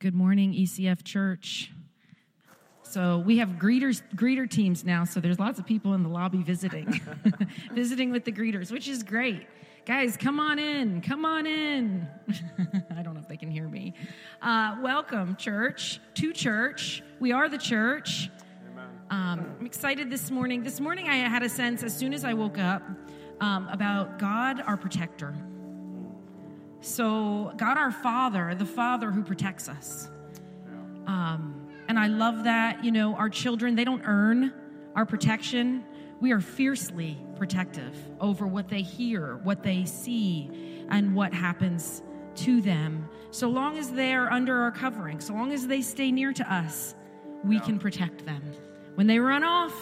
Good morning, ECF Church. So we have greeters, greeter teams now. So there's lots of people in the lobby visiting, visiting with the greeters, which is great. Guys, come on in. Come on in. I don't know if they can hear me. Uh, welcome, church, to church. We are the church. Um, I'm excited this morning. This morning, I had a sense as soon as I woke up um, about God, our protector. So, God our Father, the Father who protects us. Um, and I love that, you know, our children, they don't earn our protection. We are fiercely protective over what they hear, what they see, and what happens to them. So long as they're under our covering, so long as they stay near to us, we can protect them. When they run off,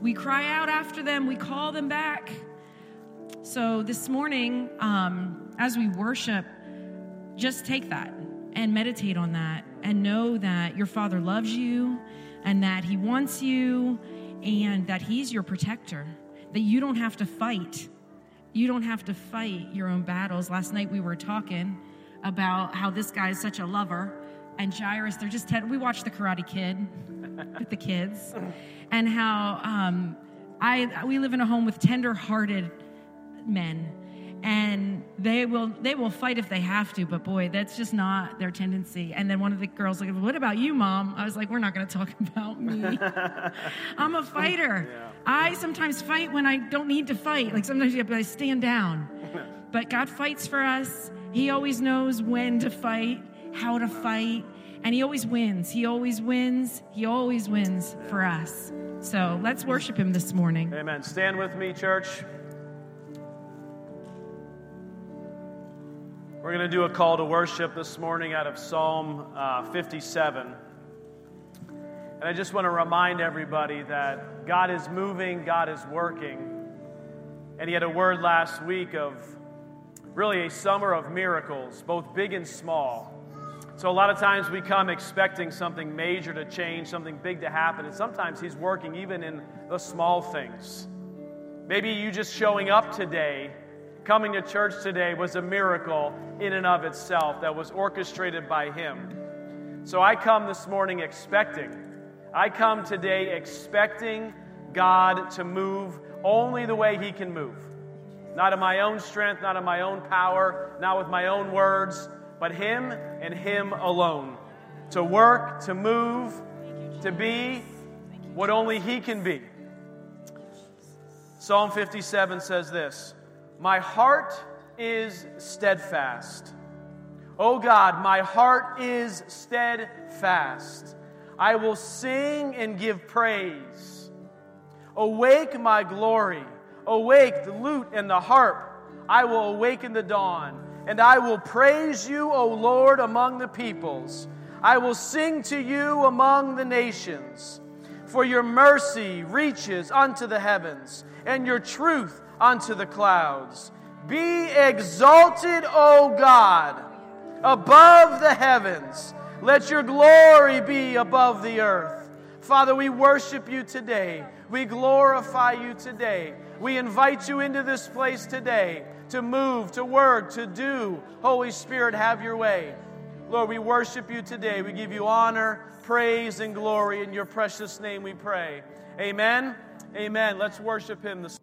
we cry out after them, we call them back. So this morning, um, as we worship, just take that and meditate on that and know that your Father loves you and that He wants you and that He's your protector, that you don't have to fight. You don't have to fight your own battles. Last night we were talking about how this guy is such a lover and Jairus, they're just, ten, we watched The Karate Kid with the kids and how um, I, we live in a home with tender hearted men and they will they will fight if they have to but boy that's just not their tendency. And then one of the girls like what about you mom? I was like we're not going to talk about me. I'm a fighter. Yeah. i sometimes fight when i don't need to fight. Like sometimes you have i stand down. But god fights for us. He always knows when to fight how to fight and he always wins. He always wins. He always wins for us. So let's worship him this morning. Amen. Stand with me church We're going to do a call to worship this morning out of Psalm uh, 57. And I just want to remind everybody that God is moving, God is working. And He had a word last week of really a summer of miracles, both big and small. So, a lot of times we come expecting something major to change, something big to happen, and sometimes He's working even in the small things. Maybe you just showing up today coming to church today was a miracle in and of itself that was orchestrated by Him. So I come this morning expecting. I come today expecting God to move only the way He can move. Not in my own strength, not in my own power, not with my own words, but Him and Him alone. To work, to move, to be what only He can be. Psalm 57 says this my heart is steadfast. Oh God, my heart is steadfast. I will sing and give praise. Awake my glory. Awake the lute and the harp. I will awaken the dawn. And I will praise you, O Lord, among the peoples. I will sing to you among the nations. For your mercy reaches unto the heavens, and your truth unto the clouds. Be exalted, O God, above the heavens. Let your glory be above the earth. Father, we worship you today. We glorify you today. We invite you into this place today to move, to work, to do. Holy Spirit, have your way. Lord, we worship you today. We give you honor, praise, and glory. In your precious name we pray. Amen. Amen. Let's worship him this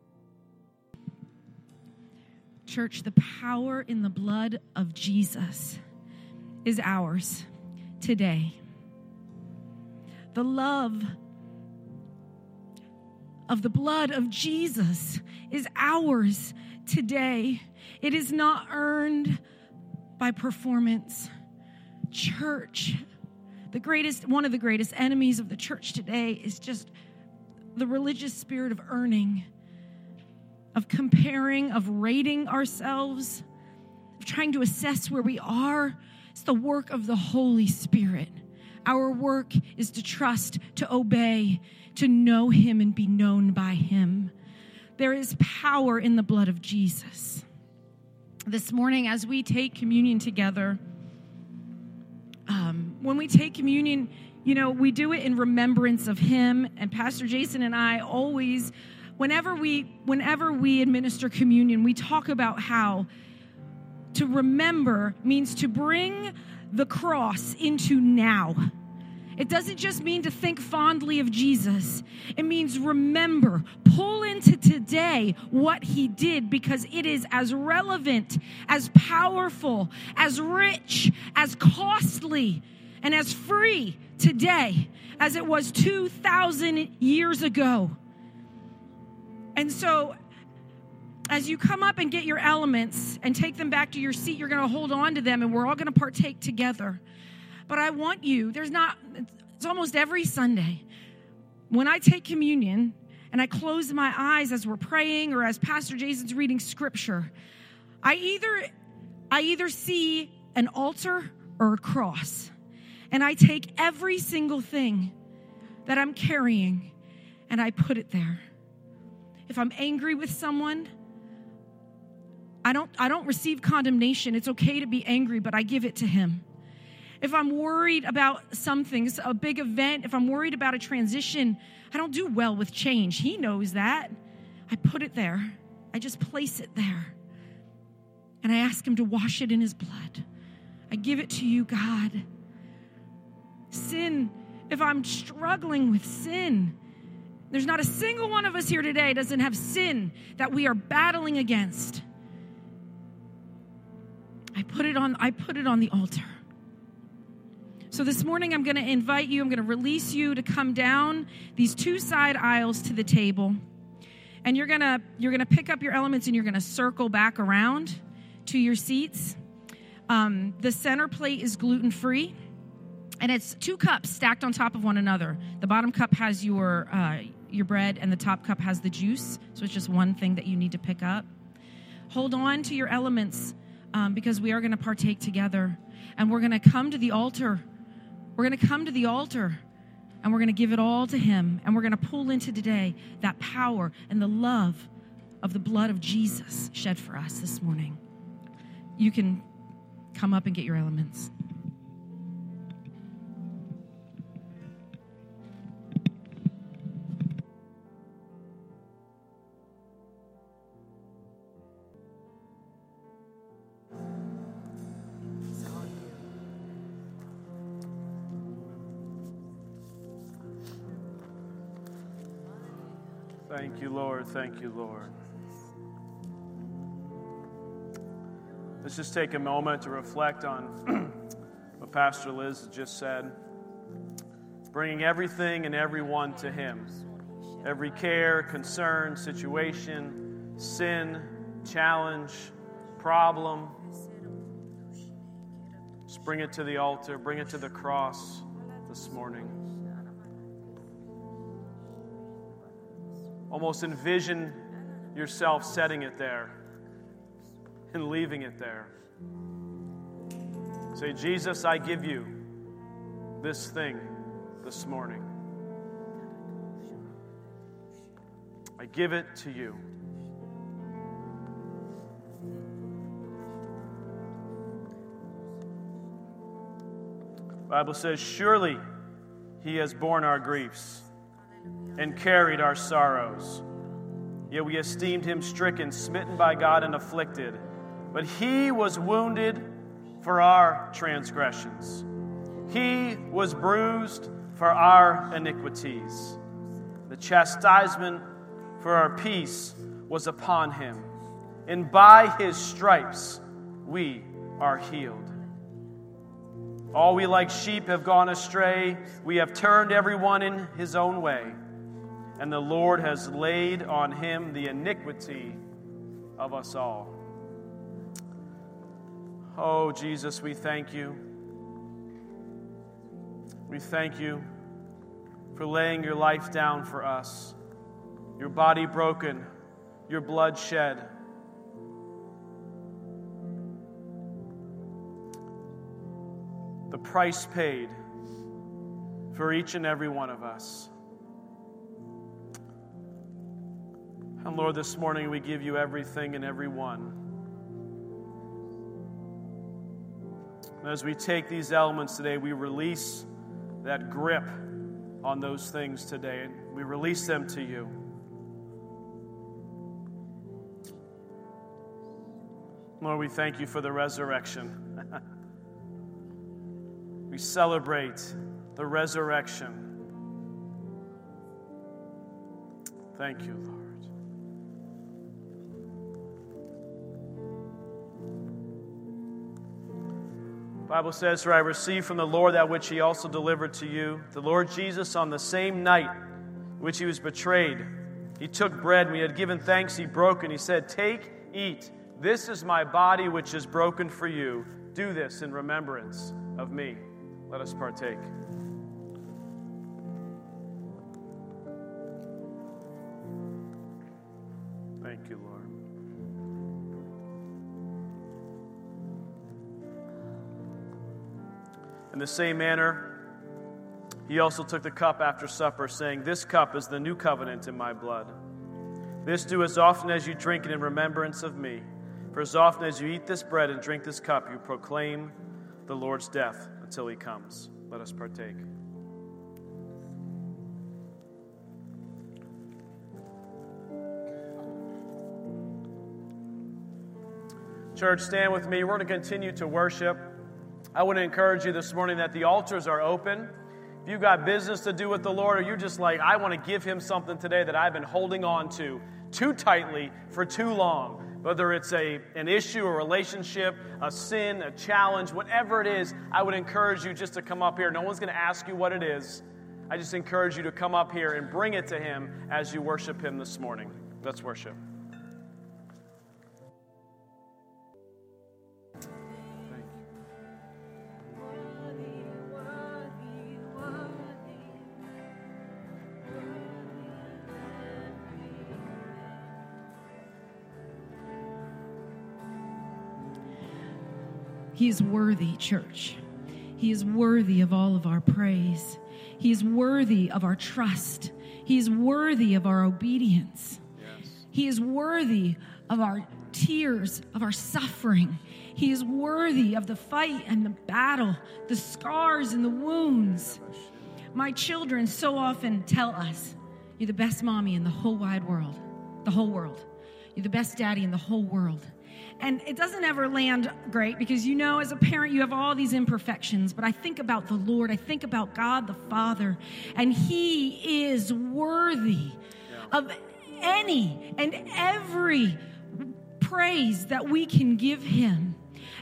Church, the power in the blood of Jesus is ours today. The love of the blood of Jesus is ours today. It is not earned by performance. Church, the greatest, one of the greatest enemies of the church today is just the religious spirit of earning of comparing, of rating ourselves, of trying to assess where we are. It's the work of the Holy Spirit. Our work is to trust, to obey, to know Him and be known by Him. There is power in the blood of Jesus. This morning, as we take communion together, um, when we take communion, you know, we do it in remembrance of Him. And Pastor Jason and I always whenever we whenever we administer communion we talk about how to remember means to bring the cross into now. It doesn't just mean to think fondly of Jesus. It means remember, pull into today what he did because it is as relevant, as powerful, as rich, as costly, and as free today as it was 2,000 years ago. And so, as you come up and get your elements and take them back to your seat, you're going to hold on to them and we're all going to partake together. But I want you, there's not, it's almost every Sunday. When I take communion and I close my eyes as we're praying or as Pastor Jason's reading scripture, I either I either see an altar or a cross. And I take every single thing that I'm carrying and I put it there. If I'm angry with someone, I don't I don't receive condemnation. It's okay to be angry, but I give it to him if I'm worried about something, a big event, if I'm worried about a transition, I don't do well with change. He knows that. I put it there, I just place it there. And I ask Him to wash it in His blood. I give it to you, God. Sin, if I'm struggling with sin, there's not a single one of us here today doesn't have sin that we are battling against. I put it on I put it on the altar. So this morning, I'm going to invite you, I'm going to release you to come down these two side aisles to the table. And you're going to you're going to pick up your elements and you're going to circle back around to your seats. Um, the center plate is gluten free, and it's two cups stacked on top of one another. The bottom cup has your uh, your bread, and the top cup has the juice. So it's just one thing that you need to pick up. Hold on to your elements um, because we are going to partake together, and we're going to come to the altar we're going to come to the altar and we're going to give it all to Him. And we're going to pull into today that power and the love of the blood of Jesus shed for us this morning. You can come up and get your elements. Thank you, Lord. Thank you, Lord. Let's just take a moment to reflect on what Pastor Liz just said. Bringing everything and everyone to Him. Every care, concern, situation, sin, challenge, problem. Just bring it to the altar, bring it to the cross this morning. Almost envision yourself setting it there and leaving it there. Say, Jesus, I give you this thing this morning. I give it to you. Bible says, Surely he has borne our griefs and carried our sorrows. Yet we esteemed him stricken, smitten by God, and afflicted. But he was wounded for our transgressions, he was bruised for our iniquities. The chastisement for our peace was upon him, and by his stripes we are healed. All we like sheep have gone astray. We have turned everyone in his own way and the Lord has laid on him the iniquity of us all. Oh, Jesus, we thank you. We thank you for laying your life down for us, your body broken, your blood shed. The price paid for each and every one of us. And Lord, this morning we give you everything and everyone. And as we take these elements today, we release that grip on those things today. and We release them to you. Lord, we thank you for the resurrection. We celebrate the resurrection. Thank you, Lord. Bible says, For I received from the Lord that which he also delivered to you. The Lord Jesus, on the same night which he was betrayed, he took bread, when he had given thanks, he broke, and he said, Take, eat. This is my body which is broken for you. Do this in remembrance of me. Let us partake. In the same manner, he also took the cup after supper, saying, This cup is the new covenant in my blood. This do as often as you drink it in remembrance of me. For as often as you eat this bread and drink this cup, you proclaim the Lord's death until he comes. Let us partake. Church, stand with me. We're going to continue to worship. I want to encourage you this morning that the altars are open. If you've got business to do with the Lord, or you're just like, I want to give him something today that I've been holding on to too tightly for too long, whether it's a, an issue, a relationship, a sin, a challenge, whatever it is, I would encourage you just to come up here. No one's going to ask you what it is. I just encourage you to come up here and bring it to him as you worship him this morning. Let's worship. He is worthy, church. He is worthy of all of our praise. He is worthy of our trust. He is worthy of our obedience. Yes. He is worthy of our tears, of our suffering. He is worthy of the fight and the battle, the scars and the wounds. My children so often tell us, You're the best mommy in the whole wide world, the whole world. You're the best daddy in the whole world. And it doesn't ever land great because you know, as a parent, you have all these imperfections. But I think about the Lord, I think about God the Father, and He is worthy yeah. of any and every praise that we can give Him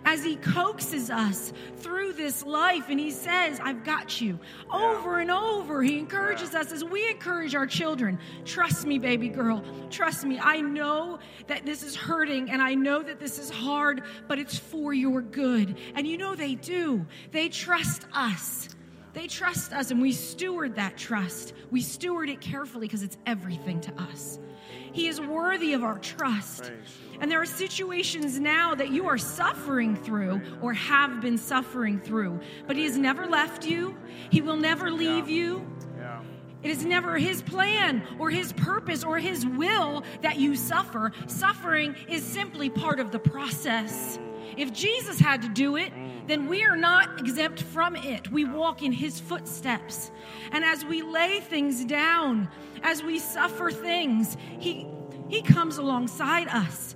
as he coaxes us through this life and he says, I've got you. Over and over, he encourages us as we encourage our children. Trust me, baby girl. Trust me. I know that this is hurting and I know that this is hard, but it's for your good. And you know they do. They trust us. They trust us and we steward that trust. We steward it carefully because it's everything to us. He is worthy of our trust. And there are situations now that you are suffering through or have been suffering through, but He has never left you, He will never leave you. It is never His plan or His purpose or His will that you suffer. Suffering is simply part of the process. If Jesus had to do it, then we are not exempt from it. We walk in his footsteps. And as we lay things down, as we suffer things, he, he comes alongside us.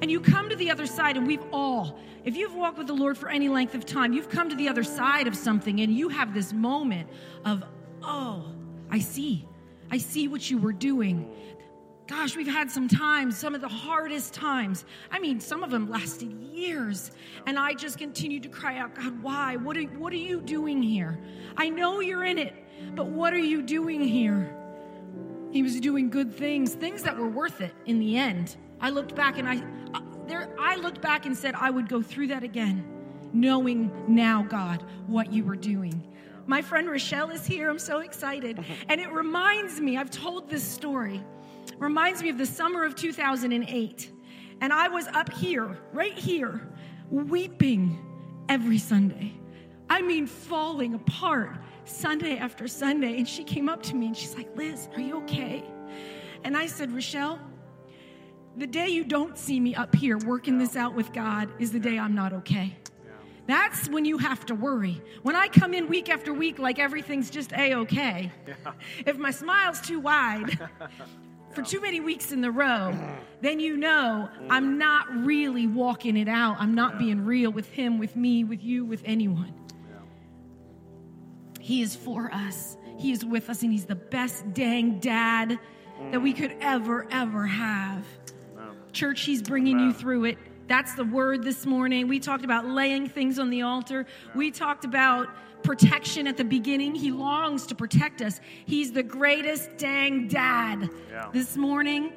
And you come to the other side, and we've all, if you've walked with the Lord for any length of time, you've come to the other side of something, and you have this moment of, oh, I see. I see what you were doing. Gosh, we've had some times, some of the hardest times. I mean, some of them lasted years. And I just continued to cry out, God, why? What are, what are you doing here? I know you're in it, but what are you doing here? He was doing good things, things that were worth it in the end. I looked back and I, uh, there, I looked back and said, I would go through that again, knowing now, God, what you were doing. My friend Rochelle is here. I'm so excited. And it reminds me, I've told this story reminds me of the summer of 2008. And I was up here, right here, weeping every Sunday. I mean, falling apart Sunday after Sunday. And she came up to me and she's like, Liz, are you okay? And I said, Rochelle, the day you don't see me up here working this out with God is the day I'm not okay. That's when you have to worry. When I come in week after week like everything's just a okay, yeah. if my smile's too wide, for too many weeks in the row, then you know I'm not really walking it out. I'm not being real with him, with me, with you, with anyone. He is for us. He is with us, and He's the best dang dad that we could ever, ever have. Church, He's bringing you through it. That's the word this morning. We talked about laying things on the altar. We talked about protection at the beginning. He longs to protect us. He's the greatest dang dad. Yeah. This morning,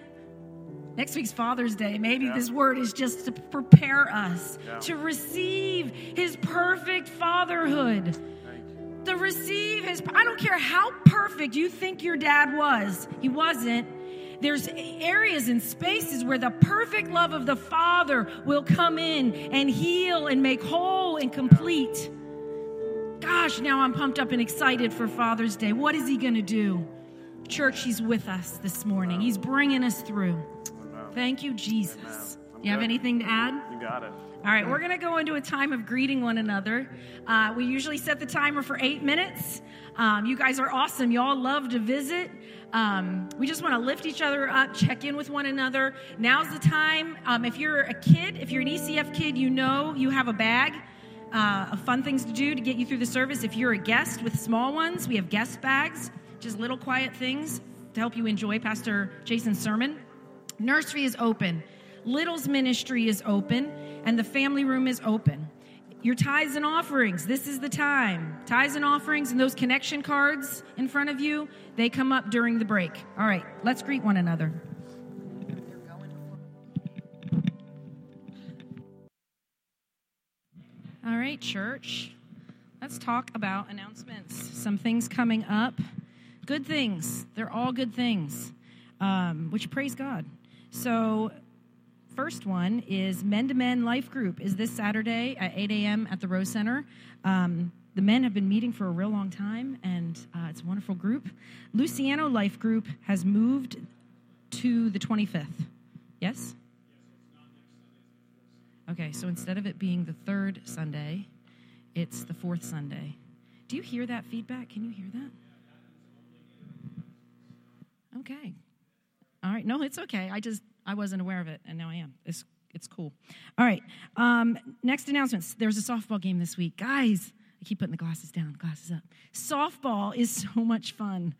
next week's Father's Day, maybe this word is just to prepare us Yeah. to receive his perfect fatherhood. To receive his, I don't care how perfect you think your dad was, he wasn't. There's areas and spaces where the perfect love of the Father will come in and heal and make whole and complete. Gosh, now I'm pumped up and excited for Father's Day. What is he going to do? Church, he's with us this morning. He's bringing us through. Thank you, Jesus. You have anything to add? You got it. All right, we're going to go into a time of greeting one another. Uh, we usually set the timer for eight minutes. Um, you guys are awesome. You all love to visit. Um, we just want to lift each other up, check in with one another. Now's the time. Um, if you're a kid, if you're an ECF kid, you know you have a bag uh, of fun things to do to get you through the service. If you're a guest with small ones, we have guest bags, just little quiet things to help you enjoy Pastor Jason's sermon. Nursery is open. Little's ministry is open, and the family room is open. Your tithes and offerings, this is the time. Tithes and offerings and those connection cards in front of you, they come up during the break. All right, let's greet one another. All right, church. Let's talk about announcements. Some things coming up. Good things. They're all good things, um, which praise God. So, first one is Men to Men Life Group is this Saturday at 8 a.m. at the Rose Center. Um, the men have been meeting for a real long time, and uh, it's a wonderful group. Luciano Life Group has moved to the 25th. Yes? Okay, so instead of it being the third Sunday, it's the fourth Sunday. Do you hear that feedback? Can you hear that? Okay. All right. No, it's okay. I just I wasn't aware of it, and now I am. It's it's cool. All right. Um, next announcements. There's a softball game this week, guys. I keep putting the glasses down, glasses up. Softball is so much fun.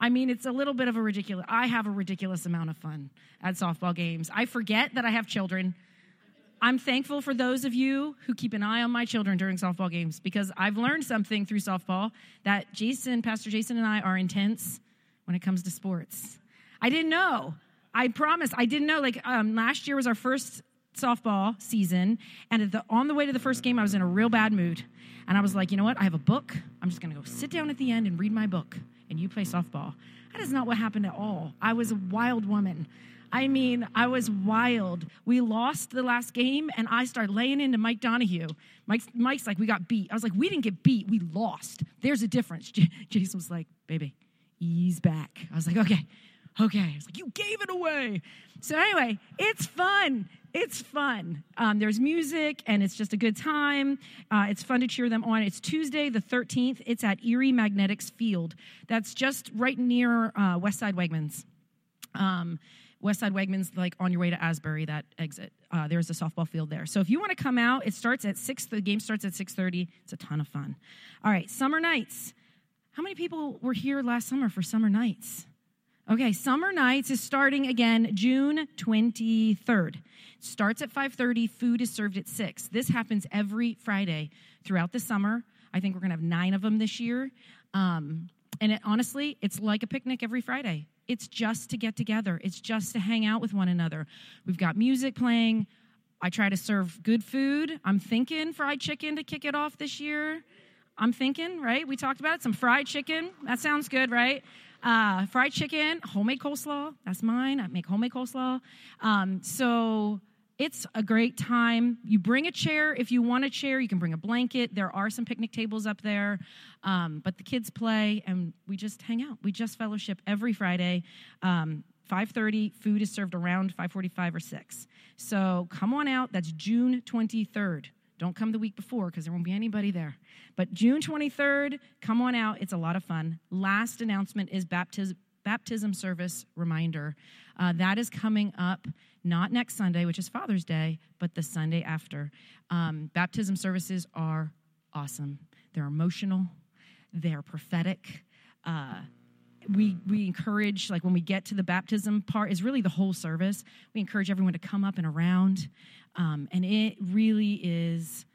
I mean, it's a little bit of a ridiculous. I have a ridiculous amount of fun at softball games. I forget that I have children. I'm thankful for those of you who keep an eye on my children during softball games because I've learned something through softball that Jason, Pastor Jason, and I are intense when it comes to sports. I didn't know. I promise, I didn't know. Like um, last year was our first softball season, and the, on the way to the first game, I was in a real bad mood, and I was like, you know what? I have a book. I'm just going to go sit down at the end and read my book, and you play softball. That is not what happened at all. I was a wild woman. I mean, I was wild. We lost the last game, and I started laying into Mike Donahue. Mike's, Mike's like, we got beat. I was like, we didn't get beat, we lost. There's a difference. Jason was like, baby, ease back. I was like, okay, okay. I was like, you gave it away. So anyway, it's fun. It's fun. Um, there's music, and it's just a good time. Uh, it's fun to cheer them on. It's Tuesday, the 13th. It's at Erie Magnetics Field. That's just right near uh, Westside Wegmans. Um, Westside Wegmans, like on your way to Asbury, that exit. Uh, there's a softball field there. So if you want to come out, it starts at six. The game starts at six thirty. It's a ton of fun. All right, summer nights. How many people were here last summer for summer nights? Okay, summer nights is starting again June 23rd. Starts at 5:30, food is served at 6. This happens every Friday throughout the summer. I think we're going to have 9 of them this year. Um, and it, honestly, it's like a picnic every Friday. It's just to get together. It's just to hang out with one another. We've got music playing. I try to serve good food. I'm thinking fried chicken to kick it off this year. I'm thinking, right? We talked about it. Some fried chicken. That sounds good, right? Uh, fried chicken, homemade coleslaw. That's mine. I make homemade coleslaw. Um, so it's a great time. You bring a chair if you want a chair. You can bring a blanket. There are some picnic tables up there, um, but the kids play and we just hang out. We just fellowship every Friday. Um, 5:30. Food is served around 5:45 or 6. So come on out. That's June 23rd. Don't come the week before because there won't be anybody there. But June 23rd, come on out. It's a lot of fun. Last announcement is baptism baptism service reminder. Uh, that is coming up not next Sunday, which is Father's Day, but the Sunday after. Um, baptism services are awesome. They're emotional. they're prophetic. Uh, we we encourage like when we get to the baptism part is really the whole service. We encourage everyone to come up and around, um, and it really is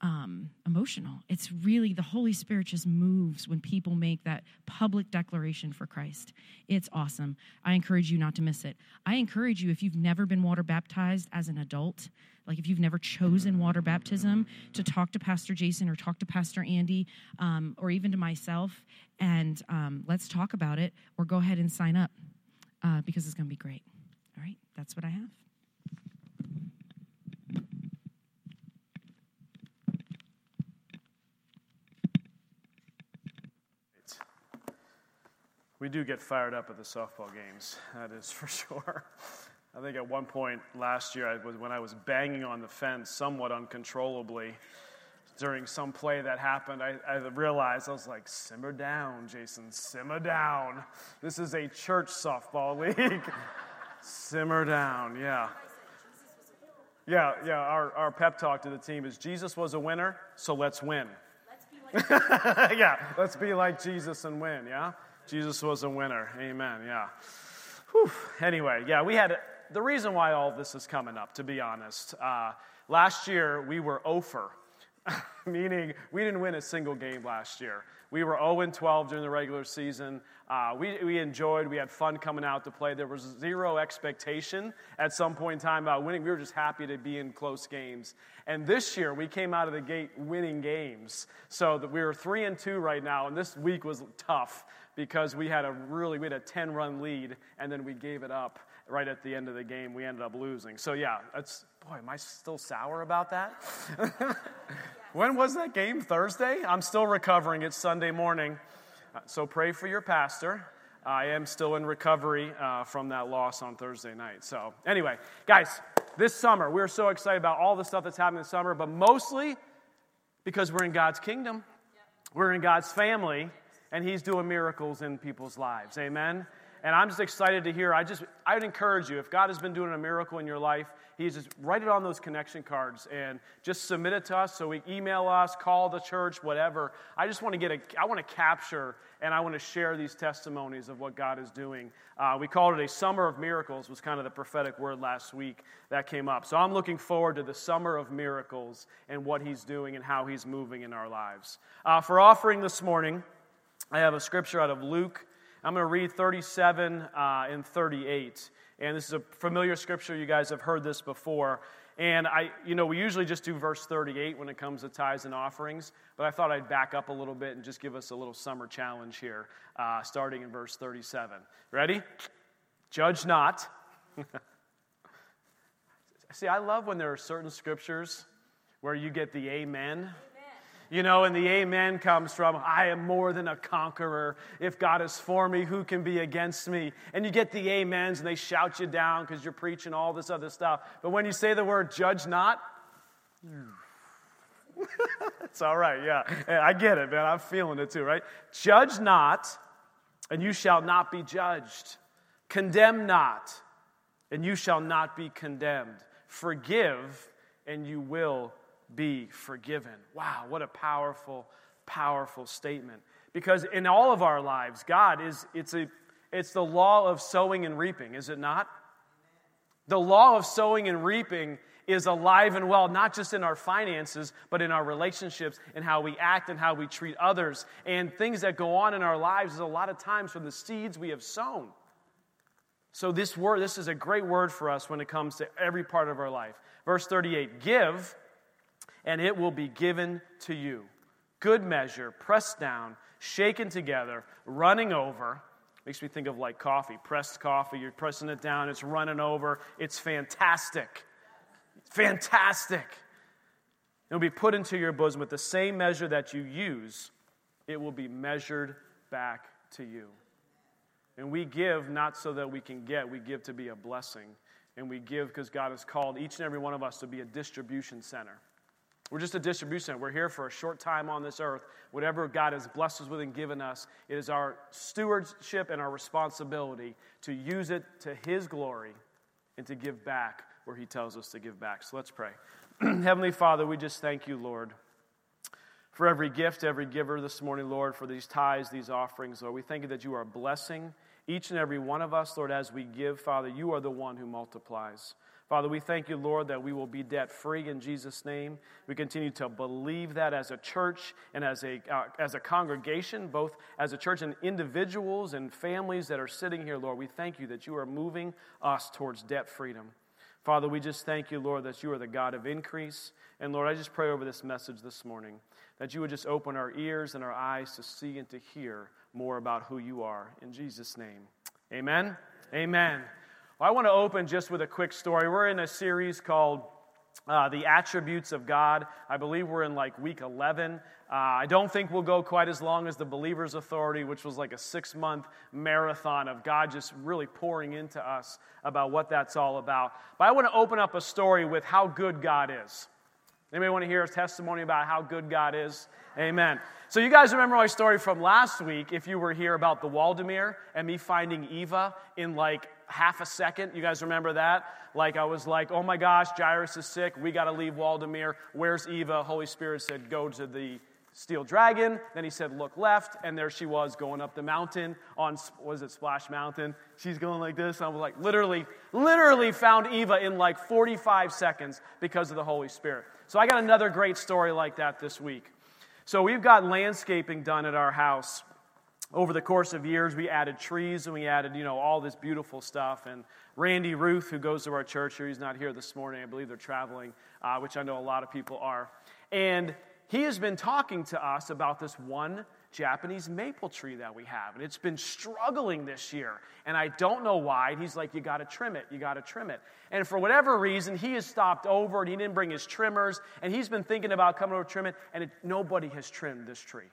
um, emotional. It's really the Holy Spirit just moves when people make that public declaration for Christ. It's awesome. I encourage you not to miss it. I encourage you, if you've never been water baptized as an adult, like if you've never chosen water baptism, to talk to Pastor Jason or talk to Pastor Andy um, or even to myself, and um, let's talk about it or go ahead and sign up uh, because it's going to be great. All right, that's what I have. We do get fired up at the softball games, that is for sure. I think at one point last year, I was, when I was banging on the fence somewhat uncontrollably during some play that happened, I, I realized I was like, simmer down, Jason, simmer down. This is a church softball league. simmer down, yeah. Yeah, yeah, our, our pep talk to the team is Jesus was a winner, so let's win. Let's like yeah, let's be like Jesus and win, yeah? Jesus was a winner. Amen. Yeah. Whew. Anyway, yeah, we had the reason why all this is coming up, to be honest. Uh, last year, we were over, meaning we didn't win a single game last year. We were 0 12 during the regular season. Uh, we, we enjoyed, we had fun coming out to play. There was zero expectation at some point in time about winning. We were just happy to be in close games. And this year, we came out of the gate winning games. So that we were 3 and 2 right now, and this week was tough because we had a really we had a 10 run lead and then we gave it up right at the end of the game. We ended up losing. So yeah that's boy am i still sour about that? When was that game? Thursday? I'm still recovering. It's sunday morning. Uh, so pray for your pastor. I am still in recovery uh, from that loss on thursday night. So anyway guys this summer we're so excited about all the stuff that's happening this summer but mostly because we're in god's kingdom. We're in god's family and He's doing miracles in people's lives. Amen. And I'm just excited to hear. I just, I would encourage you, if God has been doing a miracle in your life, He's just write it on those connection cards and just submit it to us. So we email us, call the church, whatever. I just want to get a, I want to capture and I want to share these testimonies of what God is doing. Uh, we called it a summer of miracles. Was kind of the prophetic word last week that came up. So I'm looking forward to the summer of miracles and what He's doing and how He's moving in our lives. Uh, for offering this morning. I have a scripture out of Luke. I'm going to read 37 uh, and 38. And this is a familiar scripture. You guys have heard this before. And I, you know, we usually just do verse 38 when it comes to tithes and offerings, but I thought I'd back up a little bit and just give us a little summer challenge here, uh, starting in verse 37. Ready? Judge not. See, I love when there are certain scriptures where you get the amen you know, and the amen comes from, I am more than a conqueror. If God is for me, who can be against me? And you get the amens and they shout you down because you're preaching all this other stuff. But when you say the word judge not, it's all right, yeah. I get it, man. I'm feeling it too, right? Judge not, and you shall not be judged. Condemn not, and you shall not be condemned. Forgive, and you will be forgiven. Wow, what a powerful, powerful statement. Because in all of our lives, God is, it's, a, it's the law of sowing and reaping, is it not? The law of sowing and reaping is alive and well, not just in our finances, but in our relationships and how we act and how we treat others. And things that go on in our lives is a lot of times from the seeds we have sown. So, this word, this is a great word for us when it comes to every part of our life. Verse 38 Give, and it will be given to you. Good measure, pressed down, shaken together, running over. Makes me think of like coffee, pressed coffee. You're pressing it down, it's running over. It's fantastic. Fantastic. It'll be put into your bosom with the same measure that you use, it will be measured back to you. And we give not so that we can get, we give to be a blessing. And we give because God has called each and every one of us to be a distribution center. We're just a distribution. We're here for a short time on this earth. Whatever God has blessed us with and given us, it is our stewardship and our responsibility to use it to His glory and to give back where He tells us to give back. So let's pray. Heavenly Father, we just thank you, Lord, for every gift, every giver this morning, Lord, for these tithes, these offerings, Lord. We thank you that you are blessing each and every one of us, Lord, as we give, Father. You are the one who multiplies. Father, we thank you, Lord, that we will be debt free in Jesus' name. We continue to believe that as a church and as a, uh, as a congregation, both as a church and individuals and families that are sitting here, Lord. We thank you that you are moving us towards debt freedom. Father, we just thank you, Lord, that you are the God of increase. And Lord, I just pray over this message this morning that you would just open our ears and our eyes to see and to hear more about who you are. In Jesus' name, amen. Amen. Well, I want to open just with a quick story. We're in a series called uh, The Attributes of God. I believe we're in like week 11. Uh, I don't think we'll go quite as long as the Believer's Authority, which was like a six month marathon of God just really pouring into us about what that's all about. But I want to open up a story with how good God is. Anybody want to hear a testimony about how good God is? Amen. So, you guys remember my story from last week, if you were here about the Waldameer and me finding Eva in like half a second. You guys remember that? Like, I was like, oh my gosh, Jairus is sick. We got to leave Waldameer. Where's Eva? Holy Spirit said, go to the steel dragon. Then he said, look left. And there she was going up the mountain on, was it Splash Mountain? She's going like this. I was like, literally, literally found Eva in like 45 seconds because of the Holy Spirit. So I got another great story like that this week. So we've got landscaping done at our house over the course of years, we added trees and we added, you know, all this beautiful stuff. And Randy Ruth, who goes to our church here, he's not here this morning. I believe they're traveling, uh, which I know a lot of people are. And he has been talking to us about this one Japanese maple tree that we have. And it's been struggling this year. And I don't know why. And he's like, You got to trim it. You got to trim it. And for whatever reason, he has stopped over and he didn't bring his trimmers. And he's been thinking about coming over to trim it. And it, nobody has trimmed this tree.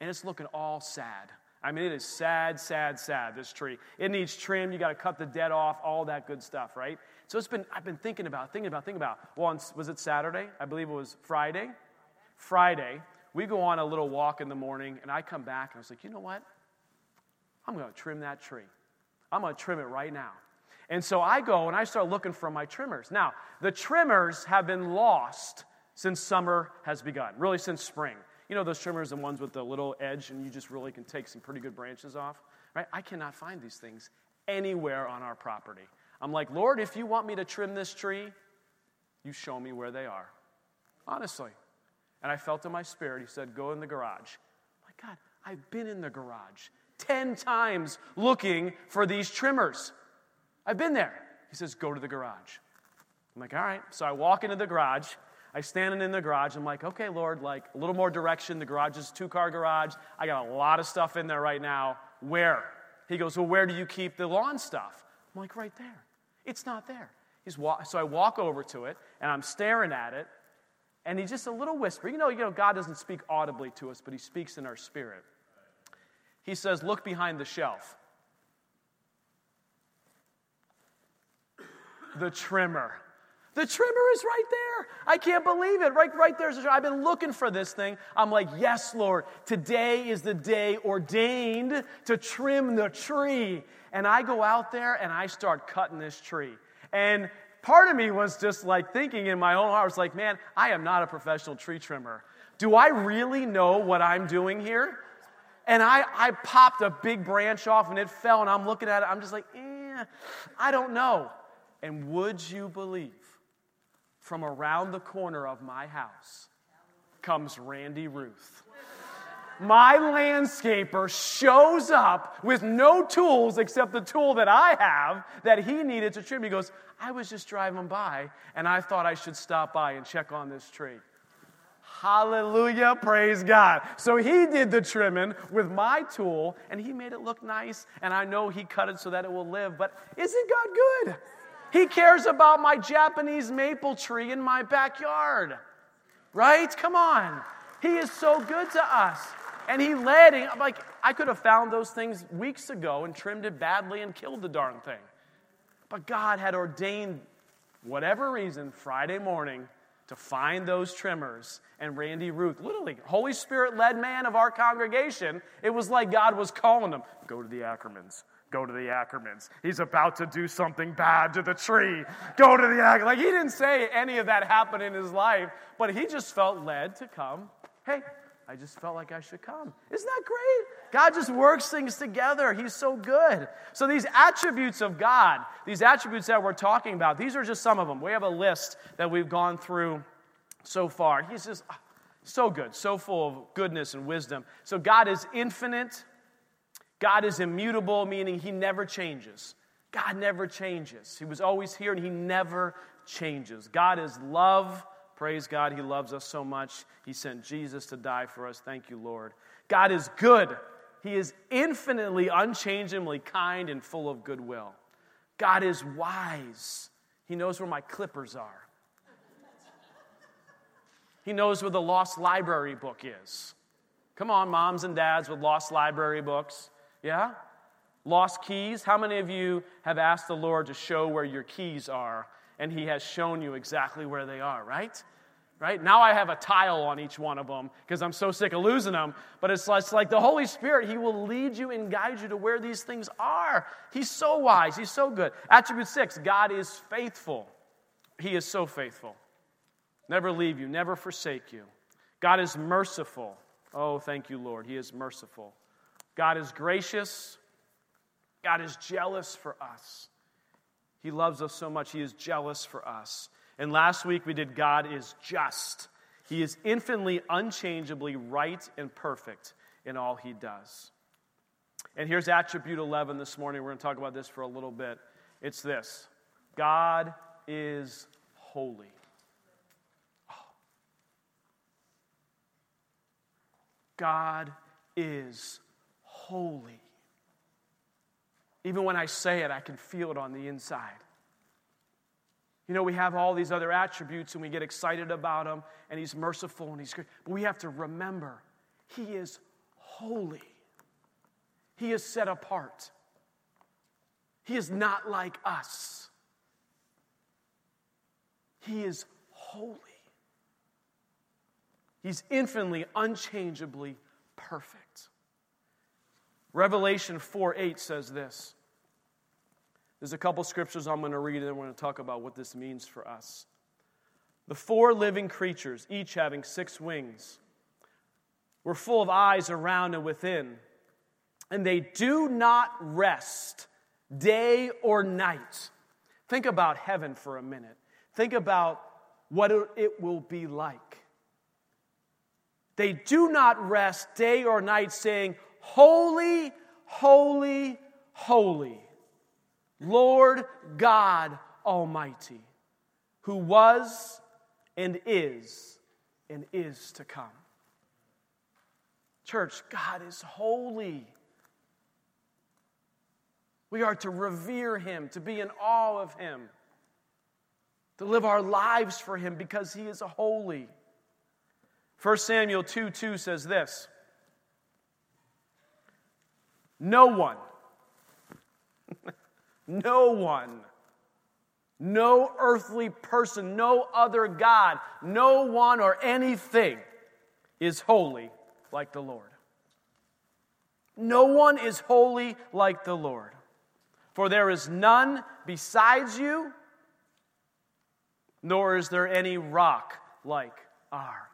And it's looking all sad. I mean, it is sad, sad, sad, this tree. It needs trim. You got to cut the dead off, all that good stuff, right? So it's been, I've been thinking about, thinking about, thinking about. Once, was it Saturday? I believe it was Friday. Friday, we go on a little walk in the morning, and I come back and I was like, you know what? I'm going to trim that tree. I'm going to trim it right now. And so I go and I start looking for my trimmers. Now, the trimmers have been lost since summer has begun, really since spring. You know those trimmers, the ones with the little edge, and you just really can take some pretty good branches off? Right? I cannot find these things anywhere on our property. I'm like, Lord, if you want me to trim this tree, you show me where they are. Honestly. And I felt in my spirit, he said, Go in the garage. My God, I've been in the garage 10 times looking for these trimmers. I've been there. He says, Go to the garage. I'm like, All right. So I walk into the garage I stand in the garage. I'm like, okay, Lord, like a little more direction. The garage is two car garage. I got a lot of stuff in there right now. Where? He goes, well, where do you keep the lawn stuff? I'm like, right there. It's not there. He's wa- so I walk over to it and I'm staring at it, and he's just a little whisper. You know, you know, God doesn't speak audibly to us, but he speaks in our spirit. He says, look behind the shelf. The trimmer. The trimmer is right there. I can't believe it. Right, right there's I've been looking for this thing. I'm like, yes, Lord, today is the day ordained to trim the tree. And I go out there and I start cutting this tree. And part of me was just like thinking in my own heart, I was like, man, I am not a professional tree trimmer. Do I really know what I'm doing here? And I, I popped a big branch off and it fell, and I'm looking at it. I'm just like, eh, I don't know. And would you believe from around the corner of my house comes Randy Ruth. My landscaper shows up with no tools except the tool that I have that he needed to trim. He goes, I was just driving by and I thought I should stop by and check on this tree. Hallelujah, praise God. So he did the trimming with my tool and he made it look nice. And I know he cut it so that it will live. But isn't God good? He cares about my Japanese maple tree in my backyard. Right? Come on. He is so good to us. And he led, I'm like, I could have found those things weeks ago and trimmed it badly and killed the darn thing. But God had ordained, whatever reason, Friday morning to find those trimmers and Randy Ruth, literally, Holy Spirit led man of our congregation. It was like God was calling them, go to the Ackermans, Go to the Ackermans. He's about to do something bad to the tree. Go to the Ackermans. Like, he didn't say any of that happened in his life, but he just felt led to come. Hey, I just felt like I should come. Isn't that great? God just works things together. He's so good. So, these attributes of God, these attributes that we're talking about, these are just some of them. We have a list that we've gone through so far. He's just ah, so good, so full of goodness and wisdom. So, God is infinite, God is immutable, meaning He never changes. God never changes. He was always here and He never changes. God is love. Praise God, He loves us so much. He sent Jesus to die for us. Thank you, Lord. God is good. He is infinitely, unchangeably kind and full of goodwill. God is wise. He knows where my clippers are. He knows where the lost library book is. Come on, moms and dads with lost library books. Yeah? Lost keys. How many of you have asked the Lord to show where your keys are and He has shown you exactly where they are, right? Right? Now I have a tile on each one of them because I'm so sick of losing them. But it's, like the Holy Spirit, He will lead you and guide you to where these things are. He's so wise, He's so good. Attribute six God is faithful. He is so faithful. Never leave you, never forsake you. God is merciful. Oh, thank you, Lord. He is merciful. God is gracious. God is jealous for us. He loves us so much, He is jealous for us. And last week we did God is just. He is infinitely, unchangeably right and perfect in all He does. And here's attribute 11 this morning. We're going to talk about this for a little bit. It's this God is holy. Oh. God is holy. Even when I say it, I can feel it on the inside. You know, we have all these other attributes and we get excited about them, and He's merciful and He's good. But we have to remember He is holy, He is set apart. He is not like us, He is holy. He's infinitely, unchangeably perfect. Revelation 4 8 says this. There's a couple scriptures I'm going to read, and then we're going to talk about what this means for us. The four living creatures, each having six wings, were full of eyes around and within, and they do not rest day or night. Think about heaven for a minute. Think about what it will be like. They do not rest day or night, saying, Holy, holy, holy, Lord God Almighty, who was and is and is to come. Church, God is holy. We are to revere Him, to be in awe of Him, to live our lives for Him because He is holy. 1 Samuel 2 2 says this no one, no one, no earthly person, no other God, no one or anything is holy like the Lord. No one is holy like the Lord. For there is none besides you, nor is there any rock like our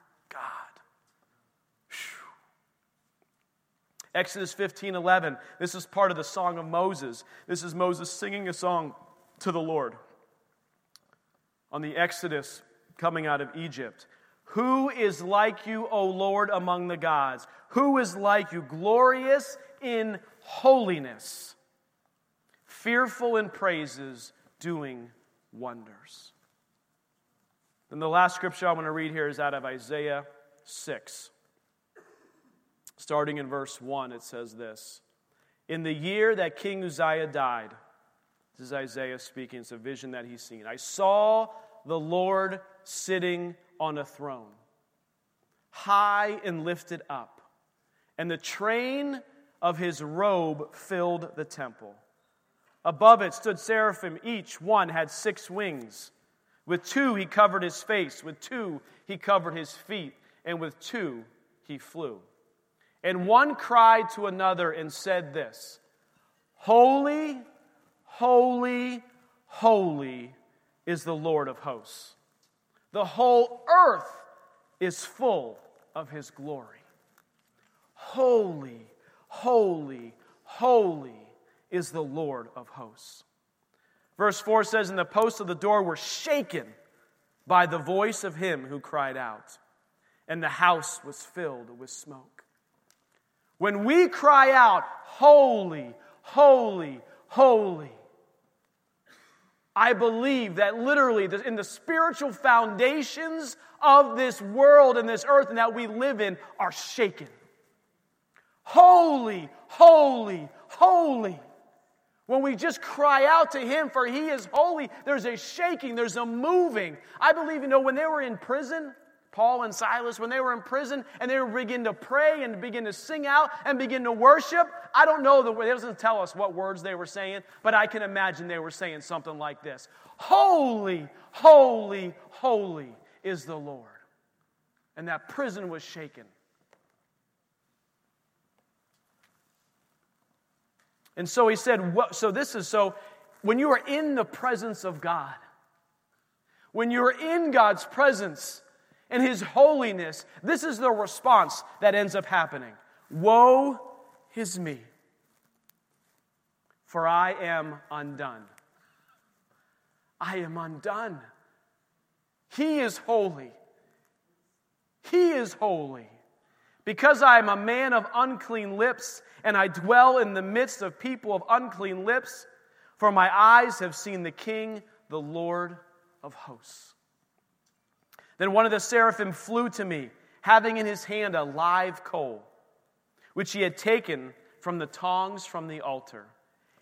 Exodus 15 11. This is part of the Song of Moses. This is Moses singing a song to the Lord on the Exodus coming out of Egypt. Who is like you, O Lord, among the gods? Who is like you, glorious in holiness, fearful in praises, doing wonders? Then the last scripture I want to read here is out of Isaiah 6. Starting in verse 1, it says this In the year that King Uzziah died, this is Isaiah speaking, it's a vision that he's seen. I saw the Lord sitting on a throne, high and lifted up, and the train of his robe filled the temple. Above it stood seraphim, each one had six wings. With two he covered his face, with two he covered his feet, and with two he flew. And one cried to another and said this Holy, holy, holy is the Lord of hosts. The whole earth is full of his glory. Holy, holy, holy is the Lord of hosts. Verse 4 says, And the posts of the door were shaken by the voice of him who cried out, and the house was filled with smoke. When we cry out, Holy, holy, holy, I believe that literally in the spiritual foundations of this world and this earth and that we live in are shaken. Holy, holy, holy. When we just cry out to Him, for He is holy, there's a shaking, there's a moving. I believe, you know, when they were in prison, Paul and Silas, when they were in prison and they were begin to pray and begin to sing out and begin to worship, I don't know the way, it doesn't tell us what words they were saying, but I can imagine they were saying something like this Holy, holy, holy is the Lord. And that prison was shaken. And so he said, so this is so when you are in the presence of God, when you're in God's presence, and his holiness, this is the response that ends up happening Woe is me, for I am undone. I am undone. He is holy. He is holy. Because I am a man of unclean lips, and I dwell in the midst of people of unclean lips, for my eyes have seen the King, the Lord of hosts. Then one of the seraphim flew to me, having in his hand a live coal, which he had taken from the tongs from the altar,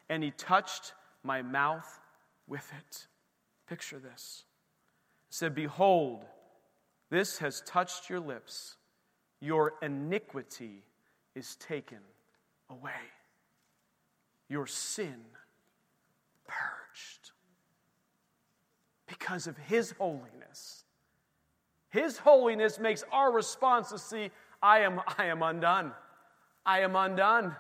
and he touched my mouth with it. Picture this. said, Behold, this has touched your lips. Your iniquity is taken away, your sin purged. Because of his holiness his holiness makes our response to see, I am, I am undone. I am undone.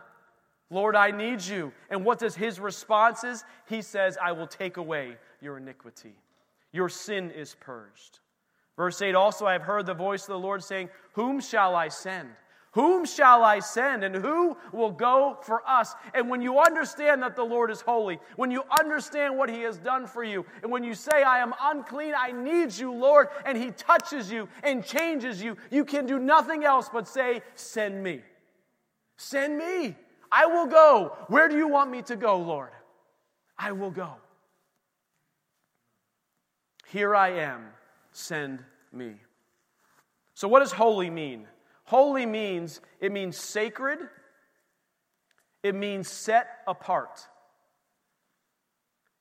Lord, I need you. And what does his response is? He says, I will take away your iniquity. Your sin is purged. Verse 8 Also, I have heard the voice of the Lord saying, Whom shall I send? Whom shall I send and who will go for us? And when you understand that the Lord is holy, when you understand what He has done for you, and when you say, I am unclean, I need you, Lord, and He touches you and changes you, you can do nothing else but say, Send me. Send me. I will go. Where do you want me to go, Lord? I will go. Here I am. Send me. So, what does holy mean? Holy means it means sacred, it means set apart.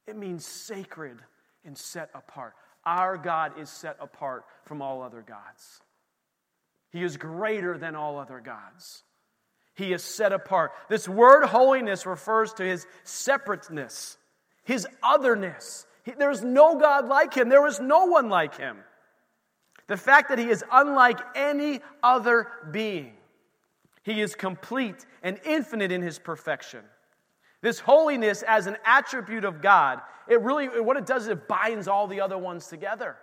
It means sacred and set apart. Our God is set apart from all other gods. He is greater than all other gods. He is set apart. This word holiness refers to his separateness, his otherness. there is no God like him, there is no one like him. The fact that he is unlike any other being. He is complete and infinite in his perfection. This holiness as an attribute of God, it really, what it does is it binds all the other ones together.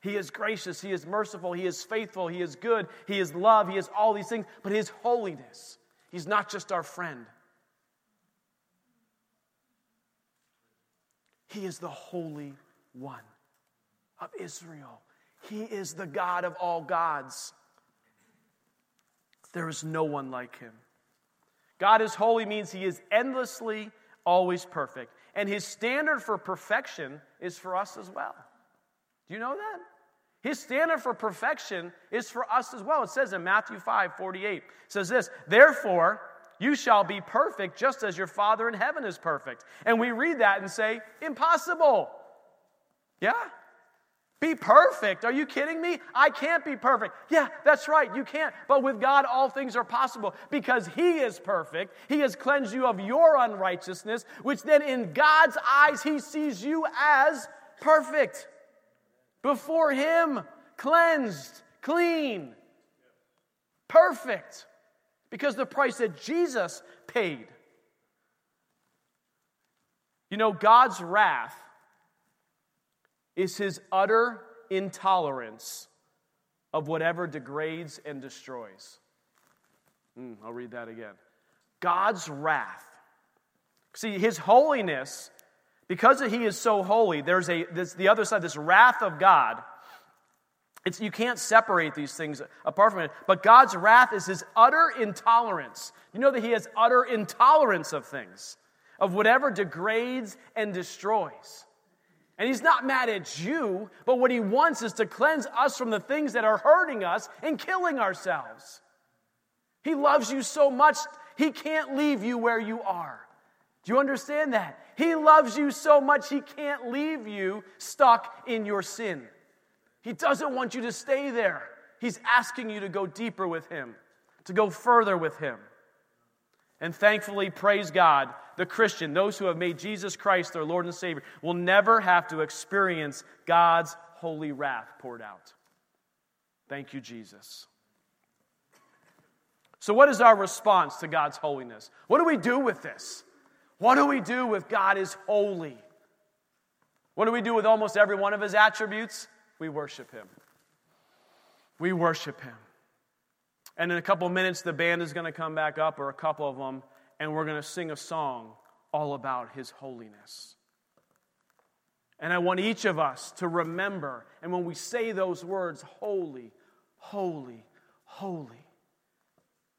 He is gracious, He is merciful, He is faithful, He is good, He is love, He is all these things, but His holiness, He's not just our friend. He is the Holy One of Israel. He is the God of all gods. There is no one like him. God is holy means he is endlessly always perfect. And his standard for perfection is for us as well. Do you know that? His standard for perfection is for us as well. It says in Matthew 5 48, it says this, Therefore, you shall be perfect just as your Father in heaven is perfect. And we read that and say, Impossible. Yeah? Be perfect. Are you kidding me? I can't be perfect. Yeah, that's right. You can't. But with God, all things are possible because He is perfect. He has cleansed you of your unrighteousness, which then in God's eyes, He sees you as perfect. Before Him, cleansed, clean, perfect. Because the price that Jesus paid. You know, God's wrath is his utter intolerance of whatever degrades and destroys. Mm, I'll read that again. God's wrath. See, his holiness, because he is so holy, there's a this, the other side, this wrath of God. It's, you can't separate these things apart from it. But God's wrath is his utter intolerance. You know that he has utter intolerance of things, of whatever degrades and destroys. And he's not mad at you, but what he wants is to cleanse us from the things that are hurting us and killing ourselves. He loves you so much, he can't leave you where you are. Do you understand that? He loves you so much, he can't leave you stuck in your sin. He doesn't want you to stay there. He's asking you to go deeper with him, to go further with him. And thankfully, praise God, the Christian, those who have made Jesus Christ their Lord and Savior, will never have to experience God's holy wrath poured out. Thank you, Jesus. So, what is our response to God's holiness? What do we do with this? What do we do with God is holy? What do we do with almost every one of his attributes? We worship him. We worship him. And in a couple minutes, the band is going to come back up, or a couple of them, and we're going to sing a song all about his holiness. And I want each of us to remember, and when we say those words, holy, holy, holy,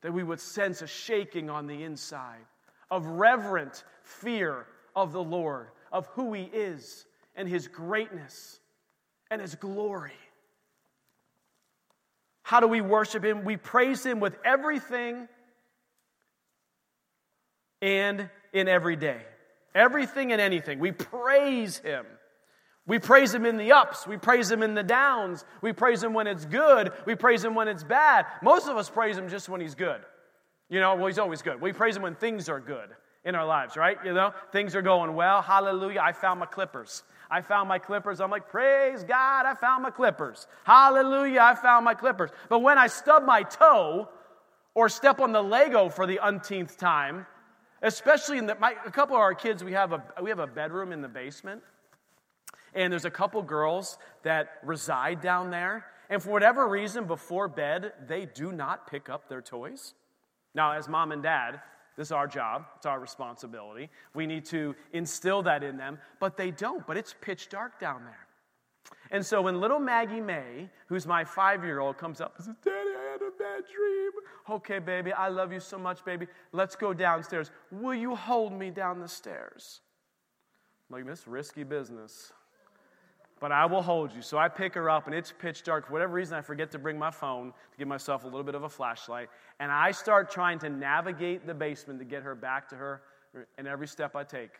that we would sense a shaking on the inside of reverent fear of the Lord, of who He is and His greatness and His glory. How do we worship Him? We praise Him with everything and in every day. Everything and anything. We praise Him. We praise Him in the ups. We praise Him in the downs. We praise Him when it's good. We praise Him when it's bad. Most of us praise Him just when He's good. You know, well, He's always good. We praise Him when things are good in our lives, right? You know, things are going well. Hallelujah. I found my clippers. I found my clippers. I'm like, praise God, I found my clippers. Hallelujah, I found my clippers. But when I stub my toe or step on the Lego for the umpteenth time, especially in the, my, a couple of our kids, we have, a, we have a bedroom in the basement. And there's a couple girls that reside down there. And for whatever reason, before bed, they do not pick up their toys. Now, as mom and dad, this is our job, it's our responsibility. We need to instill that in them, but they don't. But it's pitch dark down there. And so when little Maggie May, who's my five year old, comes up and says, Daddy, I had a bad dream. Okay, baby, I love you so much, baby. Let's go downstairs. Will you hold me down the stairs? I'm like, this risky business but I will hold you. So I pick her up, and it's pitch dark. For whatever reason, I forget to bring my phone to give myself a little bit of a flashlight. And I start trying to navigate the basement to get her back to her. And every step I take,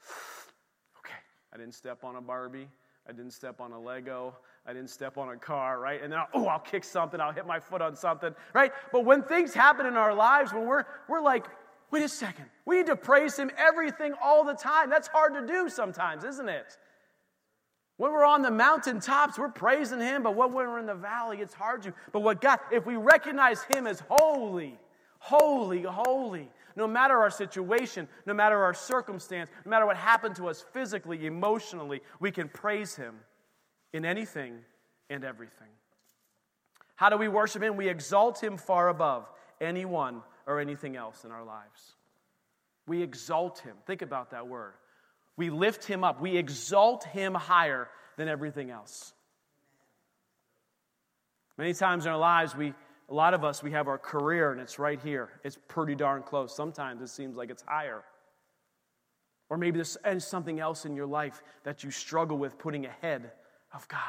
okay, I didn't step on a Barbie. I didn't step on a Lego. I didn't step on a car, right? And then, I'll, oh, I'll kick something. I'll hit my foot on something, right? But when things happen in our lives, when we're, we're like, wait a second, we need to praise Him everything all the time. That's hard to do sometimes, isn't it? When we're on the mountaintops, we're praising Him, but when we're in the valley, it's hard to. But what God, if we recognize Him as holy, holy, holy, no matter our situation, no matter our circumstance, no matter what happened to us physically, emotionally, we can praise Him in anything and everything. How do we worship Him? We exalt Him far above anyone or anything else in our lives. We exalt Him. Think about that word. We lift him up. We exalt him higher than everything else. Many times in our lives, we, a lot of us, we have our career and it's right here. It's pretty darn close. Sometimes it seems like it's higher. Or maybe there's something else in your life that you struggle with putting ahead of God.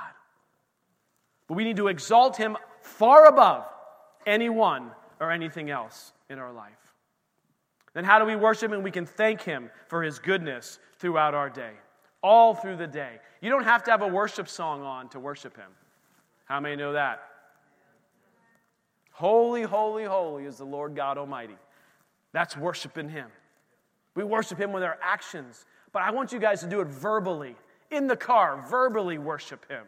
But we need to exalt him far above anyone or anything else in our life. Then, how do we worship him? We can thank him for his goodness throughout our day, all through the day. You don't have to have a worship song on to worship him. How many know that? Holy, holy, holy is the Lord God Almighty. That's worshiping him. We worship him with our actions, but I want you guys to do it verbally. In the car, verbally worship him.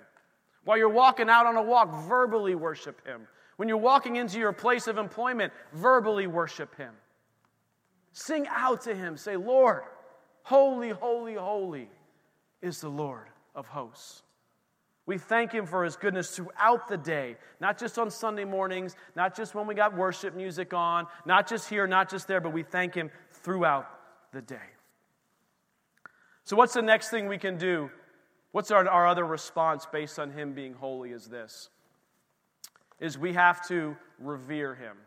While you're walking out on a walk, verbally worship him. When you're walking into your place of employment, verbally worship him. Sing out to him. Say, Lord, holy, holy, holy is the Lord of hosts. We thank Him for His goodness throughout the day, not just on Sunday mornings, not just when we got worship music on, not just here, not just there, but we thank Him throughout the day. So, what's the next thing we can do? What's our, our other response based on Him being holy? Is this? Is we have to revere Him.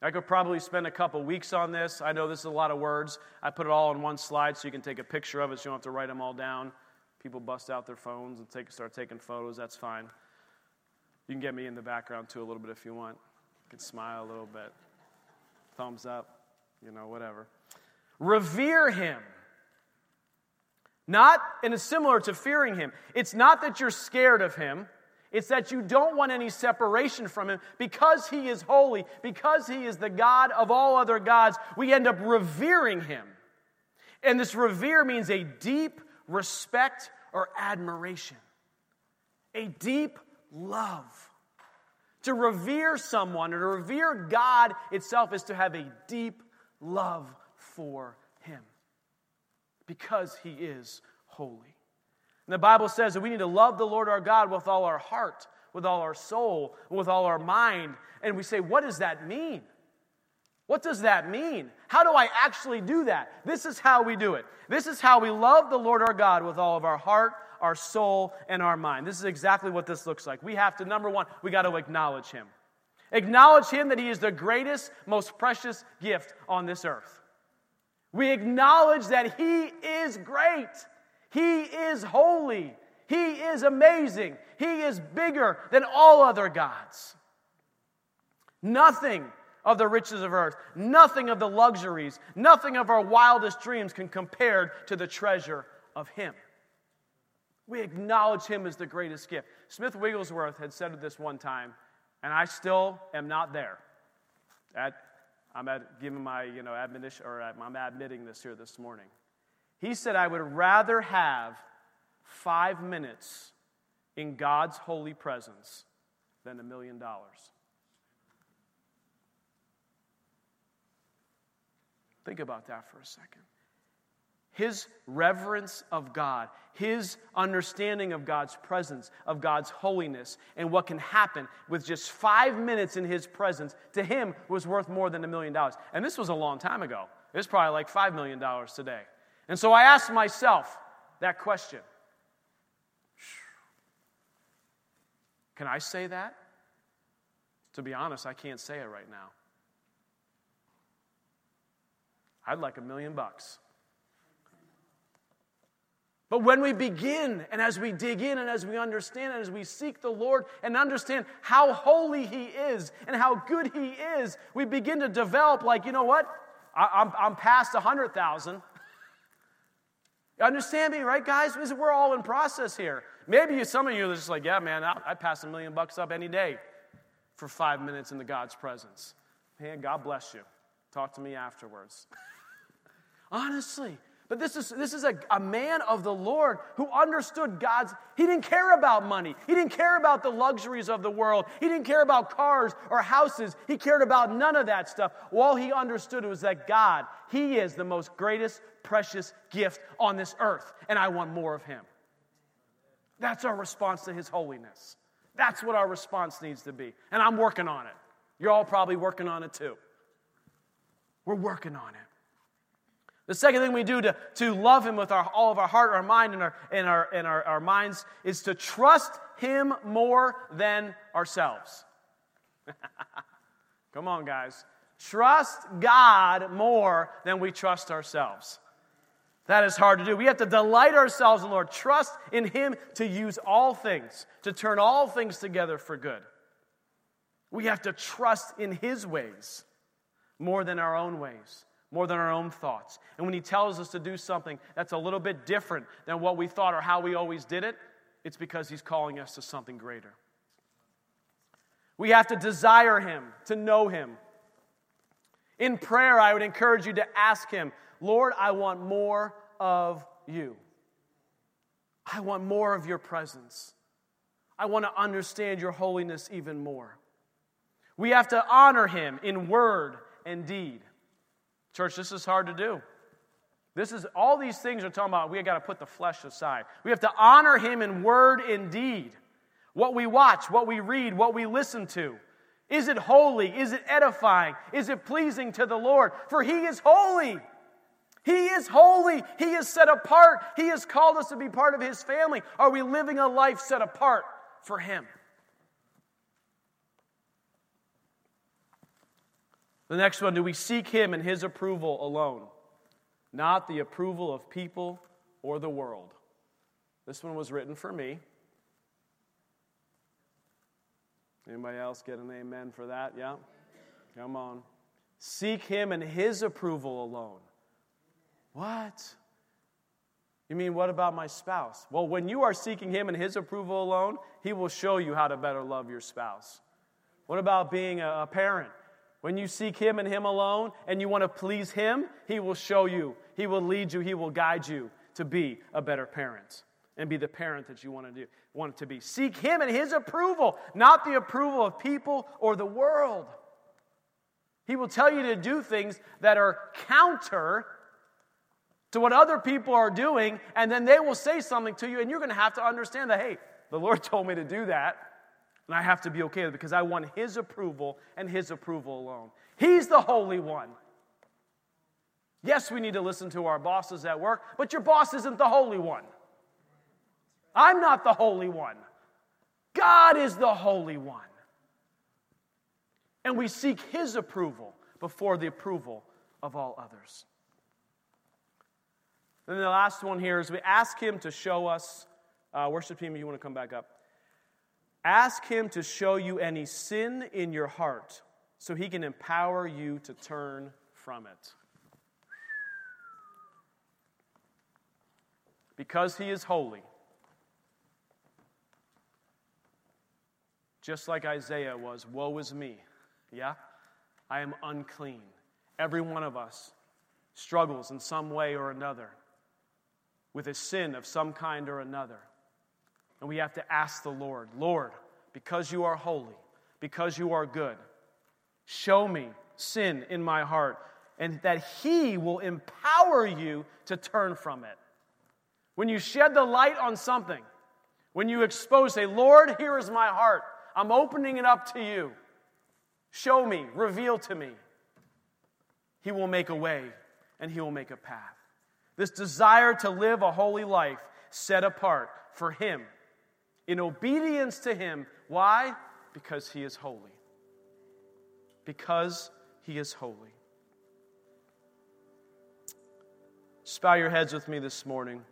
I could probably spend a couple weeks on this. I know this is a lot of words. I put it all on one slide so you can take a picture of it so you don't have to write them all down. People bust out their phones and take, start taking photos. That's fine. You can get me in the background too a little bit if you want. You can smile a little bit. Thumbs up, you know, whatever. Revere him. Not, and it's similar to fearing him. It's not that you're scared of him. It's that you don't want any separation from him because he is holy, because he is the God of all other gods. We end up revering him. And this revere means a deep respect, or admiration, a deep love. To revere someone or to revere God itself is to have a deep love for Him because He is holy. And the Bible says that we need to love the Lord our God with all our heart, with all our soul, with all our mind. And we say, what does that mean? What does that mean? How do I actually do that? This is how we do it. This is how we love the Lord our God with all of our heart, our soul, and our mind. This is exactly what this looks like. We have to, number one, we got to acknowledge Him. Acknowledge Him that He is the greatest, most precious gift on this earth. We acknowledge that He is great, He is holy, He is amazing, He is bigger than all other gods. Nothing of the riches of earth. Nothing of the luxuries, nothing of our wildest dreams can compare to the treasure of Him. We acknowledge Him as the greatest gift. Smith Wigglesworth had said it this one time, and I still am not there. At, I'm at, giving my you know, admonition, or I'm admitting this here this morning. He said, I would rather have five minutes in God's holy presence than a million dollars. Think about that for a second. His reverence of God, his understanding of God's presence, of God's holiness, and what can happen with just five minutes in his presence, to him was worth more than a million dollars. And this was a long time ago. It's probably like $5 million today. And so I asked myself that question Can I say that? To be honest, I can't say it right now. I'd like a million bucks. But when we begin, and as we dig in, and as we understand, and as we seek the Lord and understand how holy He is and how good He is, we begin to develop like, you know what? I, am past 100,000. Understand me, right, guys? We're all in process here. Maybe some of you are just like, yeah, man, I, I pass a million bucks up any day for five minutes in the God's presence. Man, God bless you. Talk to me afterwards. Honestly. But this is, this is a, a man of the Lord who understood God's. He didn't care about money. He didn't care about the luxuries of the world. He didn't care about cars or houses. He cared about none of that stuff. All he understood was that God, He is the most greatest, precious gift on this earth, and I want more of Him. That's our response to His holiness. That's what our response needs to be. And I'm working on it. You're all probably working on it too. We're working on it. The second thing we do to, to love Him with our, all of our heart, our mind, and, our, and, our, and our, our minds is to trust Him more than ourselves. Come on, guys. Trust God more than we trust ourselves. That is hard to do. We have to delight ourselves in Lord, trust in Him to use all things, to turn all things together for good. We have to trust in His ways more than our own ways more than our own thoughts. And when He tells us to do something that's a little bit different than what we thought or how we always did it, it's because He's calling us to something greater. We have to desire Him, to know Him. In prayer, I would encourage you to ask Him, Lord, I want more of you. I want more of your presence. I want to understand your holiness even more. We have to honor him in word and deed. Church, this is hard to do. This is all these things are talking about. We got to put the flesh aside. We have to honor him in word and deed. What we watch, what we read, what we listen to. Is it holy? Is it edifying? Is it pleasing to the Lord? For he is holy. He is holy. He is set apart. He has called us to be part of his family. Are we living a life set apart for him? The next one do we seek him and his approval alone, not the approval of people or the world? This one was written for me. Anybody else get an amen for that? Yeah? Come on. Seek him and his approval alone. What? You mean, what about my spouse? Well, when you are seeking him and his approval alone, he will show you how to better love your spouse. What about being a parent? When you seek Him and Him alone and you want to please Him, He will show you, He will lead you, He will guide you to be a better parent and be the parent that you want to do, want to be. Seek Him and His approval, not the approval of people or the world. He will tell you to do things that are counter to what other people are doing, and then they will say something to you, and you're going to have to understand that, hey, the Lord told me to do that. And I have to be okay with it because I want His approval and His approval alone. He's the Holy One. Yes, we need to listen to our bosses at work, but your boss isn't the Holy One. I'm not the Holy One. God is the Holy One. And we seek His approval before the approval of all others. Then the last one here is we ask Him to show us, uh, worship team, you want to come back up. Ask Him to show you any sin in your heart so He can empower you to turn from it. Because He is holy, just like Isaiah was, Woe is me. Yeah? I am unclean. Every one of us struggles in some way or another with a sin of some kind or another. And we have to ask the Lord, Lord, because you are holy, because you are good, show me sin in my heart, and that He will empower you to turn from it. When you shed the light on something, when you expose, say, Lord, here is my heart. I'm opening it up to you. Show me, reveal to me. He will make a way and He will make a path. This desire to live a holy life set apart for Him in obedience to Him. Why? Because He is holy. Because He is holy. Just bow your heads with me this morning.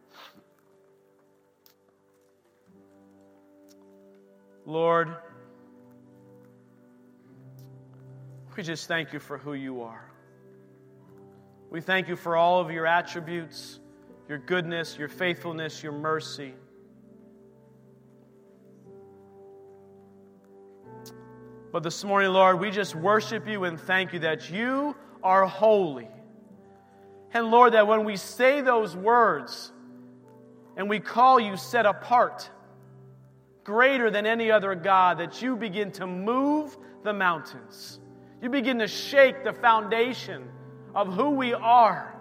Lord, we just thank you for who you are. We thank you for all of your attributes, your goodness, your faithfulness, your mercy. But this morning, Lord, we just worship you and thank you that you are holy. And Lord, that when we say those words and we call you set apart, greater than any other God, that you begin to move the mountains. You begin to shake the foundation of who we are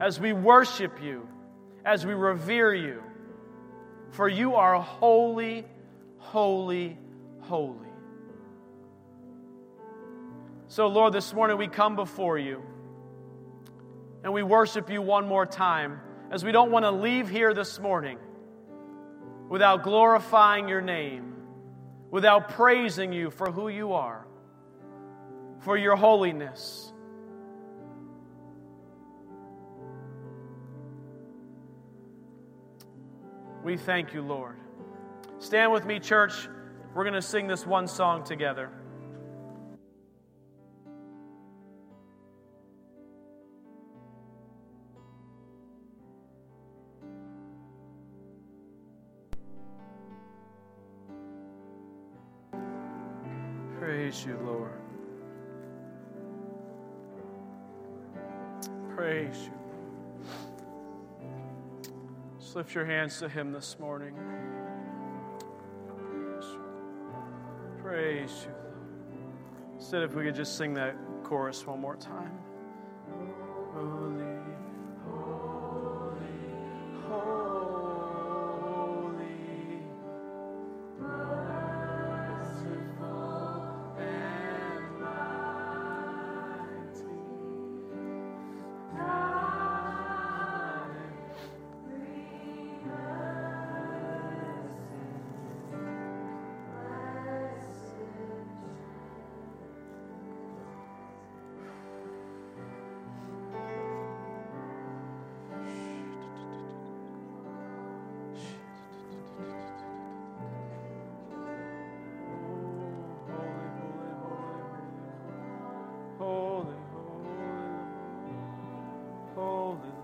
as we worship you, as we revere you. For you are holy, holy, holy. So, Lord, this morning we come before you and we worship you one more time as we don't want to leave here this morning without glorifying your name, without praising you for who you are, for your holiness. We thank you, Lord. Stand with me, church. We're going to sing this one song together. Praise you, Lord. Praise you. Just lift your hands to Him this morning. Praise you. Instead, if we could just sing that chorus one more time. Holy, holy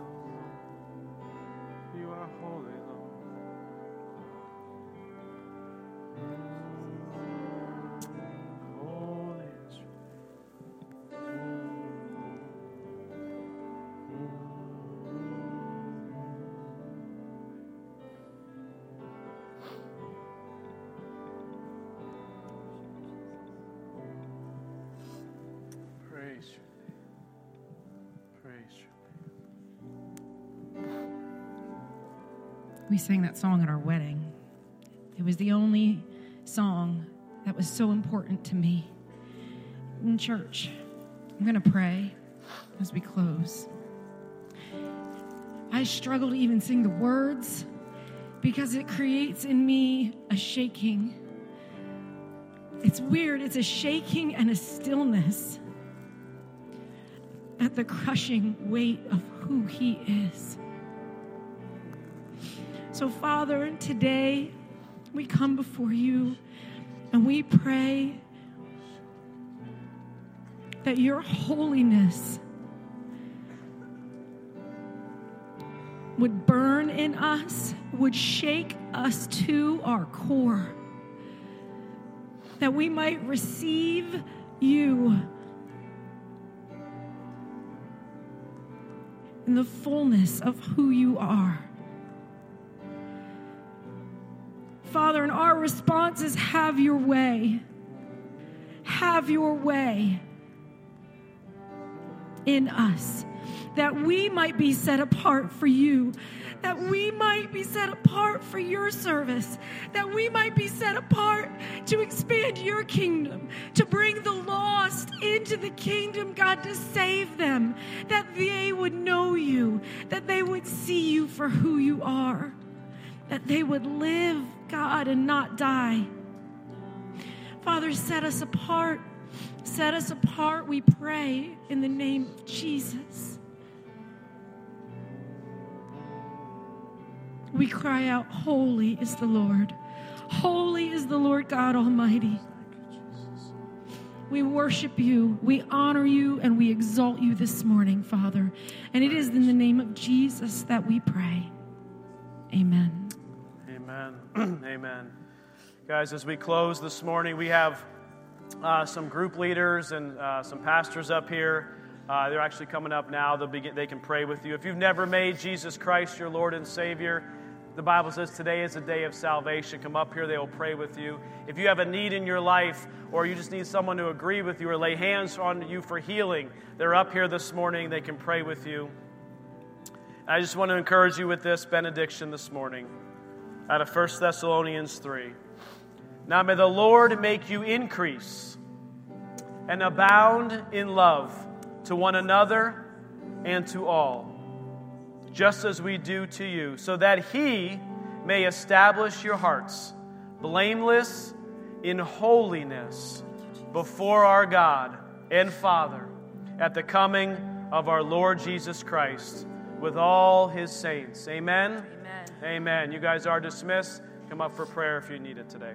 We sang that song at our wedding. It was the only song that was so important to me. In church, I'm going to pray as we close. I struggle to even sing the words because it creates in me a shaking. It's weird, it's a shaking and a stillness at the crushing weight of who He is. So, Father, today we come before you and we pray that your holiness would burn in us, would shake us to our core, that we might receive you in the fullness of who you are. Father, and our response is have your way. Have your way in us, that we might be set apart for you, that we might be set apart for your service, that we might be set apart to expand your kingdom, to bring the lost into the kingdom, God, to save them, that they would know you, that they would see you for who you are, that they would live, God, and not die. Father, set us apart. Set us apart, we pray, in the name of Jesus. We cry out, Holy is the Lord. Holy is the Lord God Almighty. We worship you, we honor you, and we exalt you this morning, Father. And it is in the name of Jesus that we pray. Amen. Amen. Amen. Guys, as we close this morning, we have uh, some group leaders and uh, some pastors up here. Uh, they're actually coming up now. They'll begin, they can pray with you. If you've never made Jesus Christ your Lord and Savior, the Bible says today is a day of salvation. Come up here, they will pray with you. If you have a need in your life or you just need someone to agree with you or lay hands on you for healing, they're up here this morning. They can pray with you. I just want to encourage you with this benediction this morning out of 1 Thessalonians 3. Now may the Lord make you increase and abound in love to one another and to all, just as we do to you, so that He may establish your hearts blameless in holiness before our God and Father at the coming of our Lord Jesus Christ with all His saints. Amen. Amen. You guys are dismissed. Come up for prayer if you need it today.